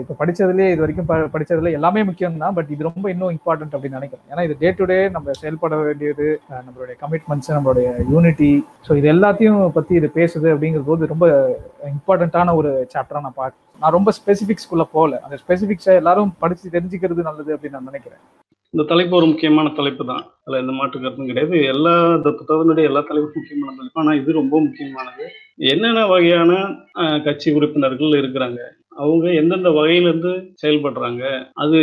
இப்போ படித்ததுலேயே இது வரைக்கும் ப- படிச்சதுல எல்லாமே முக்கியம் தான் பட் இது ரொம்ப இன்னும் இம்பார்ட்டன்ட் அப்படின்னு நினைக்கிறேன். ஏன்னா இது டே டு டே நம்ம செயல்பட வேண்டியது நம்மளுடைய கமிட்மெண்ட்ஸ் நம்மளுடைய யூனிட்டி ஸோ இது எல்லாத்தையும் பற்றி இது பேசுது அப்படிங்கிறது போது ரொம்ப இம்பார்ட்டண்ட்டான ஒரு சாப்டராக நான் பார்க்க நான் ரொம்ப ஸ்பெசிஃபிக்ஸ்க்குள்ளே போகல. அந்த ஸ்பெசிஃபிக்ஸை எல்லாரும் படித்து தெரிஞ்சுக்கிறது நல்லது அப்படின்னு நான் நினைக்கிறேன். இந்த தலைப்பு ஒரு முக்கியமான தலைப்பு தான். அதில் எந்த மாற்று கருத்தும் கிடையாது. எல்லா இந்த புத்தகத்தினுடைய எல்லா தலைப்பும் முக்கியமான தலைப்பு. ஆனால் இது ரொம்ப முக்கியமானது. என்னென்ன வகையான கட்சி உறுப்பினர்கள் இருக்கிறாங்க? அவங்க எந்தெந்த வகையிலிருந்து செயல்படுறாங்க? அது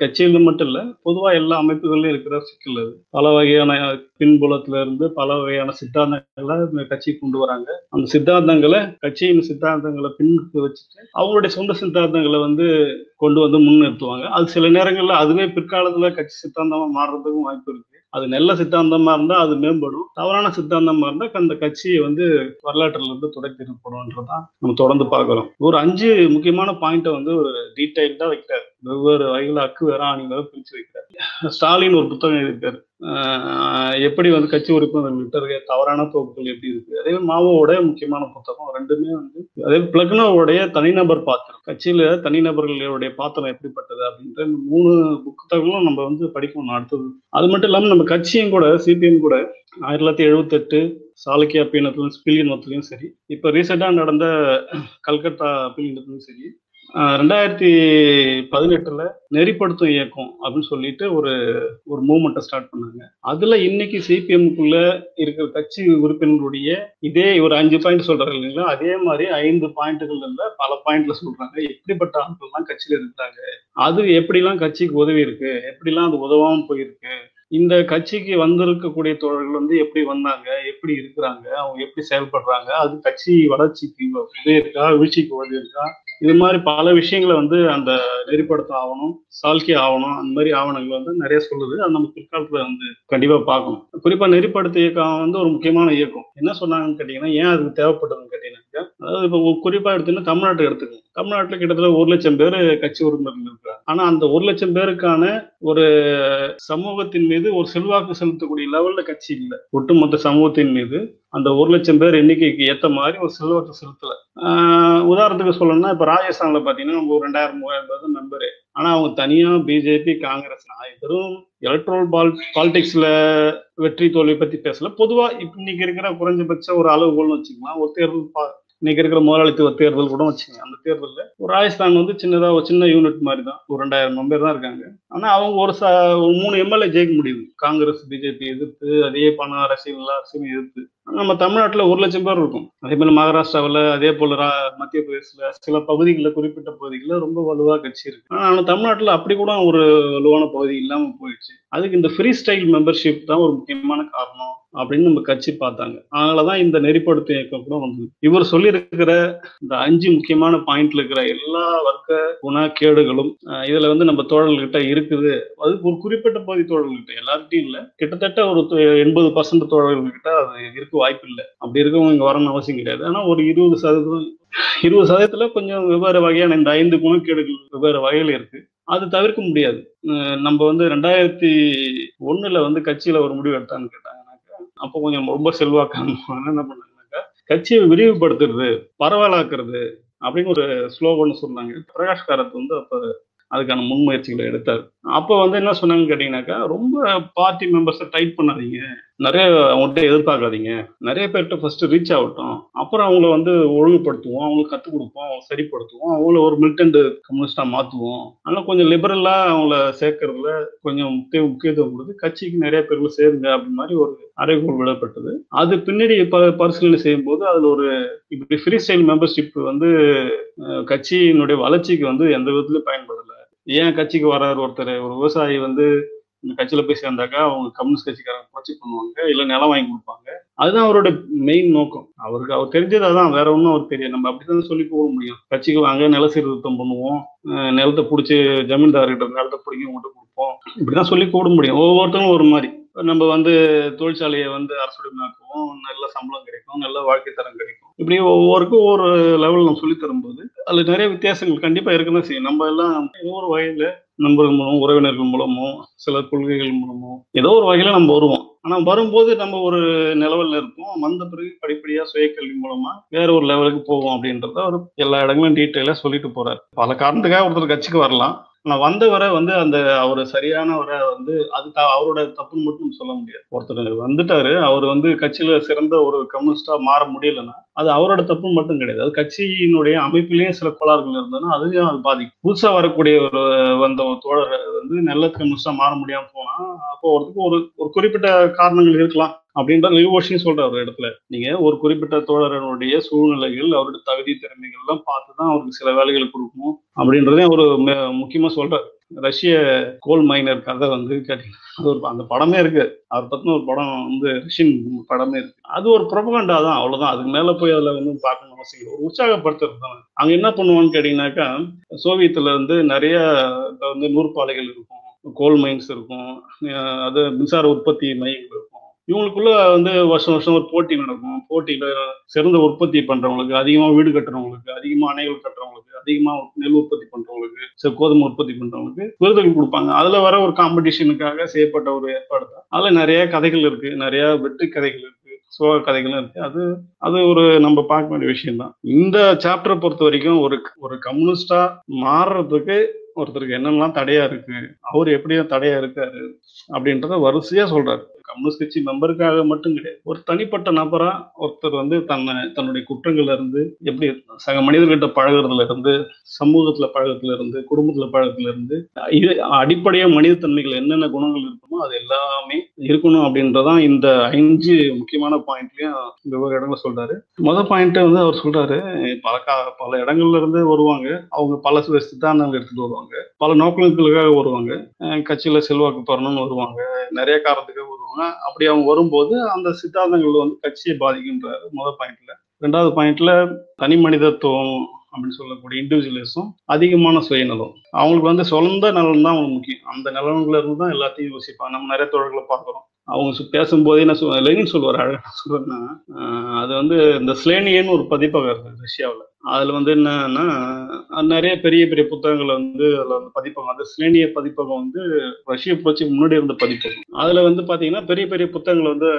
கட்சியில மட்டும் இல்ல பொதுவா எல்லா அமைப்புகளிலும் இருக்கிற சிக்கல் அது. பல வகையான பின்புலத்துல இருந்து பல வகையான சித்தாந்தங்களை இந்த கட்சி கொண்டு வராங்க. அந்த சித்தாந்தங்களை கட்சியின் சித்தாந்தங்களை பின்னுக்கு வச்சுட்டு அவங்களுடைய சொந்த சித்தாந்தங்களை வந்து கொண்டு வந்து முன்னிறுத்துவாங்க. அது சில நேரங்கள்ல அதுவே பிற்காலத்துல கட்சி சித்தாந்தமா மாறுறதுக்கும் வாய்ப்பு இருக்கு. அது நல்ல சித்தாந்தமா இருந்தா அது மேம்படும். தவறான சித்தாந்தமா இருந்தா அந்த கட்சியை வந்து வரலாற்றுல இருந்து துடைத்திருப்படும்ன்றதான் நம்ம தொடர்ந்து பார்க்கிறோம். ஒரு அஞ்சு முக்கியமான பாயிண்ட்டை வந்து ஒரு டீட்டெயில்டா வைக்கிறார். வெவ்வேறு வகையில் அக்கு வேற ஆணிகளை பிரிச்சு வைக்கிறார். ஸ்டாலின் ஒரு புத்தகம் எழுதியிருக்காரு. எப்படி வந்து கட்சி உறுப்பினர்கள்ட்ட இருக்க தவறான போக்குகள் எப்படி இருக்கு? அதே மாவோட முக்கியமான புத்தகம். ரெண்டுமே வந்து அதே பிளக்னோவுடைய தனிநபர் பாத்திரம். கட்சியில தனிநபர்களுடைய பாத்திரம் எப்படிப்பட்டது அப்படின்ற மூணு புத்தகங்களும் நம்ம வந்து படிக்கணும். அடுத்தது அது மட்டும் இல்லாமல் நம்ம கட்சியும் கூட சிபிஎம் கூட ஆயிரத்தி தொள்ளாயிரத்தி எழுபத்தெட்டு சாளுக்கிய அப்பீனத்திலும் ஸ்பிலியனத்திலையும் சரி. இப்போ ரீசெண்டாக நடந்த கல்கத்தா அப்பீனத்திலும் சரி ரெண்டாயிரத்தி பதினெட்டுல நெறிப்படுத்தும் இயக்கம் அப்படின்னு சொல்லிட்டு ஒரு ஒரு மூவ்மெண்ட்டை ஸ்டார்ட் பண்ணாங்க. அதுல இன்னைக்கு சிபிஎம்குள்ள இருக்கிற கட்சி உறுப்பினர்களுடைய இதே ஒரு அஞ்சு பாயிண்ட் சொல்றாங்க இல்லைங்களா? அதே மாதிரி ஐந்து பாயிண்ட்டுகள் இல்ல பல பாயிண்ட்ல சொல்றாங்க. எப்படிப்பட்ட ஆட்கள்லாம் கட்சியில இருக்கிறாங்க? அது எப்படிலாம் கட்சிக்கு உதவி இருக்கு? எப்படிலாம் அது உதவாம போயிருக்கு? இந்த கட்சிக்கு வந்திருக்கக்கூடிய தோழர்கள் வந்து எப்படி வந்தாங்க? எப்படி இருக்கிறாங்க? அவங்க எப்படி செயல்படுறாங்க? அது கட்சி வளர்ச்சிக்கு உதவி இருக்கா வீழ்ச்சிக்கு உதவி இருக்கா இது மாதிரி பல விஷயங்களை வந்து அந்த நெறிப்படுத்த ஆகணும் சால்கி ஆகணும் அந்த மாதிரி ஆவணங்கள் வந்து நிறைய சொல்லுது. அது நம்ம பிற்காலத்துல வந்து கண்டிப்பா பார்க்கணும். குறிப்பா நெறிப்படுத்த இயக்கம் வந்து ஒரு முக்கியமான இயக்கம். என்ன சொன்னாங்கன்னு கேட்டீங்கன்னா ஏன் அதுக்கு தேவைப்படுதுன்னு கேட்டீங்கன்னாக்கா அதாவது இப்போ குறிப்பா எடுத்தீங்கன்னா தமிழ்நாட்டை எடுத்துக்கோங்க. தமிழ்நாட்டில் கிட்டத்தட்ட ஒரு லட்சம் பேர் கட்சி உறுப்பினர்கள் இருக்கிறாங்க. ஆனா அந்த ஒரு லட்சம் பேருக்கான ஒரு சமூகத்தின் மீது ஒரு செல்வாக்கு செலுத்தக்கூடிய லெவல்ல கட்சி இல்லை. ஒட்டுமொத்த சமூகத்தின் மீது அந்த ஒரு லட்சம் பேர் எண்ணிக்கைக்கு ஏத்த மாதிரி ஒரு செல்வாக்கு செலுத்தல. உதாரணத்துக்கு சொல்லணும்னா இப்ப ராஜஸ்தான்ல பாத்தீங்கன்னா நம்ம ஒரு ரெண்டாயிரம் மூவாயிரம் பேர் தான் மெம்பரு ஆனா அவங்க தனியா பிஜேபி காங்கிரஸ் நான் வெறும் எலக்ட்ரல் பால் பாலிடிக்ஸ்ல வெற்றி தோல்வி பத்தி பேசல. பொதுவா இன்னைக்கு இருக்கிற குறைஞ்சபட்ச ஒரு அளவுகோல்னு வச்சுக்கலாம். ஒரு தேர்தல் இன்னைக்கு இருக்கிற முதலாளித்துவ தேர்தல் கூட வச்சுங்க. அந்த தேர்தலில் ஒரு ராஜஸ்தான் வந்து சின்னதாக ஒரு சின்ன யூனிட் மாதிரி தான் ஒரு ரெண்டாயிரம் மெம்பர் தான் இருக்காங்க. ஆனா அவங்க ஒரு ச ஒரு மூணு எம்எல்ஏ ஜெயிக்க முடியுது. காங்கிரஸ் பிஜேபி எதிர்த்து அதே பண அரசியல் எல்லா அரசியலும் எதிர்த்து. நம்ம தமிழ்நாட்டில் ஒரு லட்சம் பேர் இருக்கும். அதே மாதிரி மகாராஷ்டிராவில் அதே போல மத்திய பிரதேசில் சில பகுதிகளில் குறிப்பிட்ட பகுதிகளில் ரொம்ப வலுவாக கட்சி இருக்கு. ஆனால் தமிழ்நாட்டில் அப்படி கூட ஒரு வலுவான பகுதி இல்லாமல் போயிடுச்சு. அதுக்கு இந்த ஃப்ரீ ஸ்டைல் மெம்பர்ஷிப் தான் ஒரு முக்கியமான காரணம் அப்படின்னு நம்ம கட்சி பார்த்தாங்க. அதனாலதான் இந்த நெறிப்படுத்தும் இயக்கம் கூட வந்தது. இவர் சொல்லியிருக்கிற இந்த அஞ்சு முக்கியமான பாயிண்ட்ல இருக்கிற எல்லா வர்க்க குணக்கேடுகளும் இதுல வந்து நம்ம தோழர்கள்கிட்ட இருக்குது. அது ஒரு குறிப்பிட்ட பகுதி தோழல்கிட்ட எல்லார்கிட்டையும் இல்லை. கிட்டத்தட்ட ஒரு எண்பது பர்சன்ட் தோழர்கள்கிட்ட அது இருக்கும் வாய்ப்பு இல்லை அப்படி இருக்கவங்க இங்க வரணும்னு அவசியம் கிடையாது. ஆனா ஒரு இருபது சதவீதம் இருபது சதவீதத்துல கொஞ்சம் வெவ்வேறு வகையான இந்த ஐந்து குணக்கேடுகள் வெவ்வேறு வகையில் இருக்கு. அது தவிர்க்க முடியாது. நம்ம வந்து ரெண்டாயிரத்தி ஒண்ணுல வந்து கட்சியில ஒரு முடிவு எடுத்தான்னு கேட்டாங்கன்னாக்கா அப்போ கொஞ்சம் ரொம்ப செல்வாக்கான என்ன பண்ணாங்கன்னாக்கா கட்சியை விரிவுபடுத்துறது பரவலாக்குறது அப்படின்னு ஒரு ஸ்லோகன்னு சொன்னாங்க. பிரகாஷ் காரத் வந்து அப்ப அதுக்கான முன்முயற்சிகளை எடுத்தார். அப்போ வந்து என்ன சொன்னாங்கன்னு கேட்டீங்கன்னாக்கா ரொம்ப பார்ட்டி மெம்பர்ஸை டைட் பண்ணாதீங்க. நிறைய அவங்கள்ட்ட எதிர்பார்க்காதீங்க. நிறைய பேர்கிட்ட ஃபர்ஸ்ட் ரீச் ஆகட்டும். அப்புறம் அவங்கள வந்து ஒழுங்குபடுத்துவோம். அவங்களுக்கு கற்றுக் கொடுப்போம். அவங்க சரிப்படுத்துவோம். அவங்கள ஒரு மிலிட்டன்ட் கம்யூனிஸ்டாக மாற்றுவோம் ஆனால் கொஞ்சம் லிபரலாக அவங்கள சேர்க்கறதுல கொஞ்சம் முக்கிய முக்கியத்துவம் கொடுத்து கட்சிக்கு நிறைய பேர்கள் சேருங்க அப்படின்னு மாதிரி ஒரு அறைகோள் விடப்பட்டது. அது பின்னாடி ப பரிசீலனை செய்யும்போது அதில் ஒரு இப்படி ஃப்ரீ ஸ்டைல் மெம்பர்ஷிப் வந்து கட்சியினுடைய வளர்ச்சிக்கு வந்து எந்த விதத்துலையும் பயன்படலை. ஏன் கட்சிக்கு வர்றாரு ஒருத்தர்? ஒரு விவசாயி வந்து இந்த கட்சியில போய் சேர்ந்தாக்கா அவங்க கம்யூனிஸ்ட் கட்சிக்காரங்க புரட்சி பண்ணுவாங்க இல்ல நிலம் வாங்கி கொடுப்பாங்க. அதுதான் அவரோட மெயின் நோக்கம். அவருக்கு அவர் தெரிஞ்சது அதான் வேற ஒன்றும் அவர் தெரியாது. நம்ம அப்படிதான் சொல்லி போக முடியும். கட்சிக்கு வாங்க நில சீர்திருத்தம் பண்ணுவோம். நிலத்தை பிடிச்சி ஜமீன்தார்கிட்ட நிலத்தை பிடிக்க உங்கள்கிட்ட கொடுப்போம். இப்படிதான் சொல்லி கூட முடியும். ஒவ்வொருத்தரும் ஒரு மாதிரி. நம்ம வந்து தொழிற்சாலையை வந்து அரசுடைமையாக்குவோம் நல்ல சம்பளம் கிடைக்கும் நல்ல வாழ்க்கை தரம் கிடைக்கும். இப்படி ஒவ்வொருக்கும் ஒவ்வொரு லெவல் நம்ம சொல்லி தரும்போது அதில் நிறைய வித்தியாசங்கள் கண்டிப்பாக இருக்குன்னு செய்யும். நம்ம எல்லாம் ஏதோ ஒரு வகையில் நண்பர்கள் மூலம் உறவினர்கள் மூலமோ சில கொள்கைகள் மூலமோ ஏதோ ஒரு வகையில் நம்ம வருவோம். ஆனால் வரும்போது நம்ம ஒரு நிலவில் இருப்போம். வந்த பிறகு படிப்படியாக சுயக்கல்வி மூலமாக வேற ஒரு லெவலுக்கு போவோம் அப்படின்றத அவர் எல்லா இடங்களும் டீட்டெயிலாக சொல்லிட்டு போகிறார் பல காரணத்துக்காக ஒருத்தர் கட்சிக்கு வரலாம். ஆனா வந்தவரை வந்து அந்த அவர் சரியானவரை வந்து அது த- அவரோட தப்புன்னு மட்டும் சொல்ல முடியாது. ஒருத்தர் வந்துட்டாரு அவர் வந்து கட்சியில சிறந்த ஒரு கம்யூனிஸ்டா மாற முடியலன்னா அது அவரோட தப்புன்னு மட்டும் கிடையாது. அது கட்சியினுடைய அமைப்பிலேயே சில கோளாறுகள் இருந்ததுன்னா அதையும் அது பாதிக்கும். புதுசா வரக்கூடிய ஒரு வந்த ஒரு தோழர் வந்து நல்ல கம்யூனிஸ்டா மாற முடியாம போனா அப்போ ஒருத்துக்கு ஒரு ஒரு குறிப்பிட்ட காரணங்கள் இருக்கலாம் அப்படின்ற லிவோஷியும் சொல்றாரு ஒரு இடத்துல. நீங்க ஒரு குறிப்பிட்ட தோழரனுடைய சூழ்நிலைகள் அவருடைய தகுதி திறமைகள் எல்லாம் பார்த்து தான் அவருக்கு சில வேலைகள் கொடுக்கணும். அப்படின்றதே ஒரு முக்கியமா சொல்றாரு. ரஷ்ய கோல் மைனர் கதை வந்து கேட்டீங்கன்னா அது ஒரு அந்த படமே இருக்கு. அவர் பத்தின ஒரு படம் வந்து ரஷ்யன் படமே இருக்கு. அது ஒரு ப்ரொபகண்டா தான் அவ்வளவுதான். அதுக்கு மேல போய் அதுல வந்து பார்க்கணும் அவசியம் ஒரு உற்சாகப்படுத்துறது தான். அங்க என்ன பண்ணுவான்னு கேட்டீங்கன்னாக்கா சோவியத்துல இருந்து நிறைய வந்து நூற்பாலைகள் இருக்கும் கோல் மைன்ஸ் இருக்கும் அது மின்சார உற்பத்தி மையங்கள் இருக்கும் இவங்களுக்குள்ள வந்து வருஷம் வருஷம் ஒரு போட்டி நடக்கும். போட்டியில சிறந்த உற்பத்தி பண்றவங்களுக்கு அதிகமா வீடு கட்டுறவங்களுக்கு அதிகமா அணைகள் கட்டுறவங்களுக்கு அதிகமா நெல் உற்பத்தி பண்றவங்களுக்கு சில கோதுமை உற்பத்தி பண்றவங்களுக்கு விருதுகள் கொடுப்பாங்க. அதுல வர ஒரு காம்படிஷனுக்காக செய்யப்பட்ட ஒரு ஏற்பாடு தான். அதுல நிறைய கதைகள் இருக்கு. நிறைய வெற்றி கதைகள் இருக்கு. சோக கதைகளும் இருக்கு. அது அது ஒரு நம்ம பார்க்க வேண்டிய விஷயம் தான். இந்த சாப்டரை பொறுத்த வரைக்கும் ஒரு ஒரு கம்யூனிஸ்டா மாறுறதுக்கு ஒருத்தருக்கு என்னெல்லாம் தடையா இருக்கு அவர் எப்படியோ தடையா இருக்காரு அப்படின்றத வரிசையா சொல்றாரு. கம்யூனிஸ்ட் கட்சி மெம்பருக்காக மட்டும் கிடையாது. ஒரு தனிப்பட்ட நபரா ஒருத்தர் வந்து தன்னை தன்னுடைய குற்றங்கள்ல இருந்து எப்படி சக மனிதர்கிட்ட பழகுறதுல இருந்து சமூகத்துல பழகத்துல இருந்து குடும்பத்துல பழகத்துல இருந்து இது அடிப்படையா மனிதத்தன்மைகள் என்னென்ன குணங்கள் இருக்குமோ அது எல்லாமே இருக்கணும் அப்படின்றதான் இந்த அஞ்சு முக்கியமான பாயிண்ட்லயும் வெவ்வேறு இடங்களை சொல்றாரு. முதல் பாயிண்ட் வந்து அவர் சொல்றாரு பல பல இடங்கள்ல இருந்து வருவாங்க. அவங்க பல சித்தாந்தங்கள் எடுத்துட்டு வருவாங்க. பல நோக்கங்களுக்காக வருவாங்க. கட்சியில செல்வாக்கு பெறணும்னு வருவாங்க. நிறைய காரணத்துக்காக வருவாங்க அப்படி அவங்க வரும்போது அந்த சித்தாந்தங்கள் வந்து கட்சியை பாதிக்கின்றாரு. முதல் பாயிண்ட்ல ரெண்டாவது பாயிண்ட்ல தனி மனிதத்துவம் அப்படின்னு சொல்லக்கூடிய இண்டிவிஜுவலிசம் அதிகமான சுயநலம். அவங்களுக்கு வந்து சொந்த நலன் தான் அவங்களுக்கு முக்கியம். அந்த நலன்கள் இருந்து தான் எல்லாத்தையும் யோசிப்பாங்க. நம்ம நிறைய தொழில்களை பார்க்குறோம். அவங்க பேசும்போதே என்ன சொல்லுவாங்க லெனின் சொல்வார் அழகாக சொல்றேன்னா அது வந்து இந்த ஸ்லேனியன்னு ஒரு பதிப்பகம் இருக்கு ரஷ்யாவில். அதுல வந்து என்னன்னா நிறைய பெரிய பெரிய புத்தகங்களை வந்து அதுல வந்து பதிப்பகம் அது ஸ்லேனிய பதிப்பகம் வந்து ரஷ்ய புரட்சிக்கு முன்னாடி இருந்த பதிப்பகம் அதுல வந்து பாத்தீங்கன்னா பெரிய பெரிய புத்தகங்களை வந்து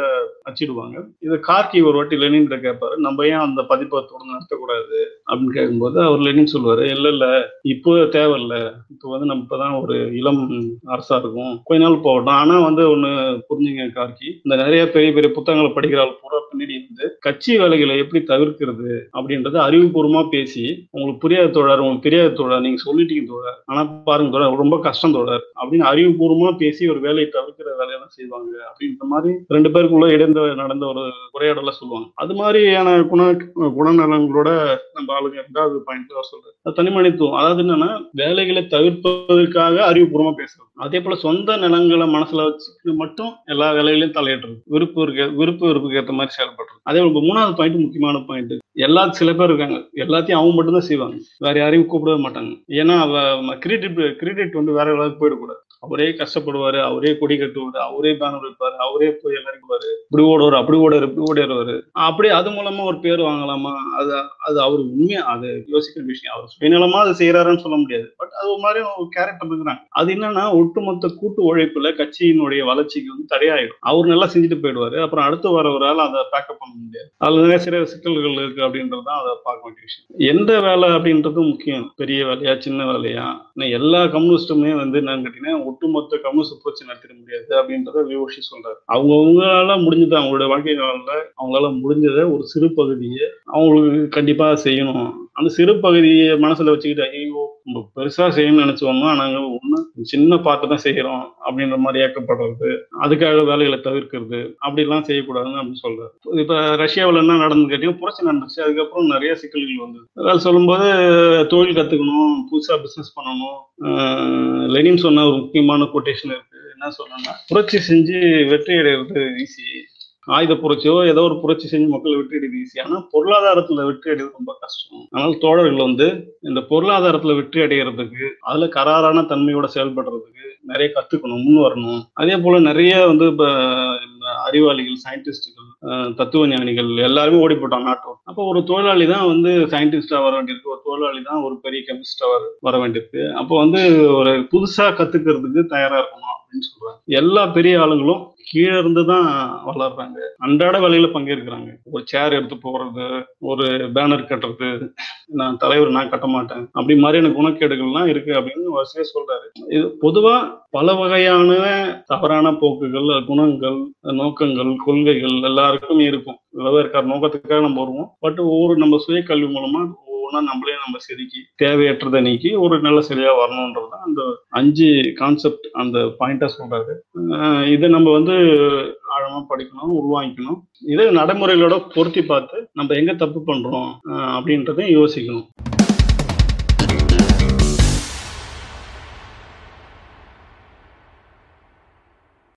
அச்சிடுவாங்க. இது கார்கி ஒரு வாட்டி லெனின் கேட்பாரு நம்ம ஏன் அந்த பதிப்பகத்தோட நடத்தக்கூடாது? அப்படின்னு கேட்கும்போது அவர் லெனின் சொல்லுவாரு. இல்ல இல்ல இப்போ தேவையில்ல. இப்போ வந்து நம்ம இப்பதான் ஒரு இளம் அரசா இருக்கும். கொஞ்ச நாள் போகட்டும். ஆனா வந்து ஒண்ணு புரிஞ்சுங்க கார்கி. இந்த நிறைய பெரிய பெரிய புத்தகங்களை படிக்கிற ஆள் பூரா பின்னாடி இருந்து கட்சி வேலைகளை எப்படி தவிர்க்கிறது அப்படின்றது அறிவுபூர்வம் அறிவுபூர்வமா பேசி உங்களுக்கு புரியாத தோழர் உங்களுக்கு தெரியாத தோழர் நீங்க சொல்லிட்டீங்க தோழர். ஆனா பாருங்க தோழர் ரொம்ப கஷ்டம் தோழர். அப்படின்னு அறிவுபூர்வமா பேசி ஒரு வேலையை தவிர்க்கிற வேலையெல்லாம் செய்வாங்க. அப்படின்ற மாதிரி ரெண்டு பேருக்குள்ள இடைந்த நடந்த ஒரு உரையாடல சொல்லுவாங்க. அது மாதிரியான குண குணநலங்களோட நம்ம ஆளுங்க ரெண்டாவது பாயிண்ட் சொல்றேன் அது தனிமனித்துவம். அதாவது என்னன்னா வேலைகளை தவிர்ப்பதற்காக அறிவுபூர்வமா பேசுறது. அதே போல சொந்த நிலங்களை மனசுல வச்சுட்டு மட்டும் எல்லா வேலைகளையும் தலையிடுறது. விருப்பு இருக்க விருப்பு விருப்புக்கு ஏற்ற மாதிரி செயல்படுறது. அதே போல மூணாவது பாயிண்ட் முக்கியமான பாயிண்ட் எல்லா சில பேர் இருக்காங்க. எல்லாத்தையும் அவங்க மட்டும்தான் செய்வாங்க. வேற யாரையும் கூப்பிடவே மாட்டாங்க. ஏன்னா அவ கிரெடிட் கிரெடிட் வந்து வேற எல்லாருக்கும் போயிடக்கூடாது. அவரே கஷ்டப்படுவாரு அவரே கொடி கட்டுவாரு அவரே பேனர் வைப்பாரு அவரே போய் எல்லாருக்கும் இப்படி ஓடுவாரு அப்படி ஓடுவாரு இப்படி ஓடிடுவாரு. அப்படி அது மூலமா ஒரு பேர் வாங்கலாமா? அது அது அவர் உண்மையா அது யோசிக்கிற விஷயம். அவர் சுயநலமா அதை செய்யறாருன்னு சொல்ல முடியாது. பட் அது ஒரு மாதிரி ஒரு கேரக்டர் இருக்கிறாங்க அது என்னன்னா ஒட்டுமொத்த கூட்டு உழைப்புல கட்சியினுடைய வளர்ச்சிக்கு வந்து தடையாயிடும். அவர் நல்லா செஞ்சுட்டு போயிடுவாரு. அப்புறம் அடுத்து வரவரால் அதை பேக்கப் பண்ண முடியாது. அதுல நிறைய சில சிக்கல்கள் இருக்கு அப்படின்றது தான் அதை பார்க்க வேண்டிய விஷயம். எந்த வேலை அப்படின்றது முக்கியம். பெரிய வேலையா சின்ன வேலையா? எல்லா கம்யூனிஸ்டுமே வந்து என்னன்னு கேட்டீங்கன்னா ஒட்டுமொத்த கம்யூனிஸ்ட் புரட்சி நடத்திட முடியாது அப்படின்றத விவோஷி சொல்றாரு. அவங்க அவங்களால முடிஞ்சது அவங்களோட வாழ்க்கை காலத்துல அவங்களால முடிஞ்சதை ஒரு சிறு பகுதியை அவங்களுக்கு கண்டிப்பா செய்யணும். அந்த சிறு பகுதியை மனசுல வச்சுக்கிட்டு ஐயோ நம்ம பெருசா செய்யணும்னு நினைச்சோம்னா நாங்க ஒண்ணு சின்ன பார்ட்டு தான் செய்யறோம் அப்படின்ற மாதிரி ஏக்கப்படுறது. அதுக்காக வேலைகளை தவிர்க்கிறது. அப்படிலாம் செய்யக்கூடாதுன்னு அப்படின்னு சொல்றாரு. இப்ப ரஷ்யாவில் என்ன நடந்து கேட்டீங்கன்னா புரட்சி நடந்துச்சு. அதுக்கப்புறம் நிறைய சிக்கல்கள் வந்தது. வேலை சொல்லும்போது தொழில் கத்துக்கணும் புதுசா பிசினஸ் பண்ணணும். லெனின் சொன்ன ஒரு முக்கியமான கொட்டேஷன் இருக்கு. என்ன சொல்லணும்னா புரட்சி செஞ்சு வெற்றி அடைகிறது ஈஸி ஆயுத புரட்சியோ ஏதோ ஒரு புரட்சி செஞ்சு மக்களை வெற்றி அடைவது ஈஸி ஆனால் பொருளாதாரத்துல வெற்றி அடைவது ரொம்ப கஷ்டம். ஆனால் தோழர்கள் வந்து இந்த பொருளாதாரத்துல வெற்றி அடைகிறதுக்கு அதுல கராரான தன்மையோட செயல்படுறதுக்கு நிறைய கத்துக்கணும் முன் வரணும். அதே போல நிறைய வந்து இப்போ அறிவாளிகள் சயின்டிஸ்டுகள் தத்துவ ஞானிகள் எல்லாருமே ஓடி போட்டாங்க நாட்டோம் அப்போ ஒரு தொழிலாளி தான் வந்து சயின்டிஸ்டா வர வேண்டியிருக்கு. ஒரு தொழிலாளி தான் ஒரு பெரிய கெமிஸ்டா வர வர வேண்டியிருக்கு. அப்போ வந்து ஒரு புதுசா கத்துக்கிறதுக்கு தயாரா இருக்கணும். அப்படின்னு சொல்றாங்க. எல்லா பெரிய ஆளுங்களும் கீழே இருந்து தான் வளர்றாங்க. அன்றாட வேலையில பங்கேற்கிறாங்க. ஒரு சேர் எடுத்து போறது ஒரு பேனர் கட்டுறது நான் தலைவர் நான் கட்ட மாட்டேன். அப்படி மாதிரியான குணக்கேடுகள்லாம் இருக்கு அப்படின்னு வசதியா சொல்றாரு. இது பொதுவா பல வகையான தவறான போக்குகள் குணங்கள் நோக்கங்கள் கொள்கைகள் எல்லாருக்கும் இருக்கும். வெவ்வேறு நோக்கத்துக்காக நம்ம வருவோம். பட் ஒவ்வொரு நம்ம சுய கல்வி மூலமா ஒவ்வொன்றா நம்மளே நம்ம செதுக்கி தேவையற்றதை நீக்கி ஒரு நல்ல சரியா வரணுன்றது தான் அந்த அஞ்சு கான்செப்ட் அந்த பாயிண்டா சொல்றாரு. இதை நம்ம வந்து ஆழமா படிக்கணும் உருவாங்கிக்கணும் இதை நடைமுறைகளோட பொருத்தி பார்த்து நம்ம எங்க தப்பு பண்றோம் அப்படின்றதையும் யோசிக்கணும்.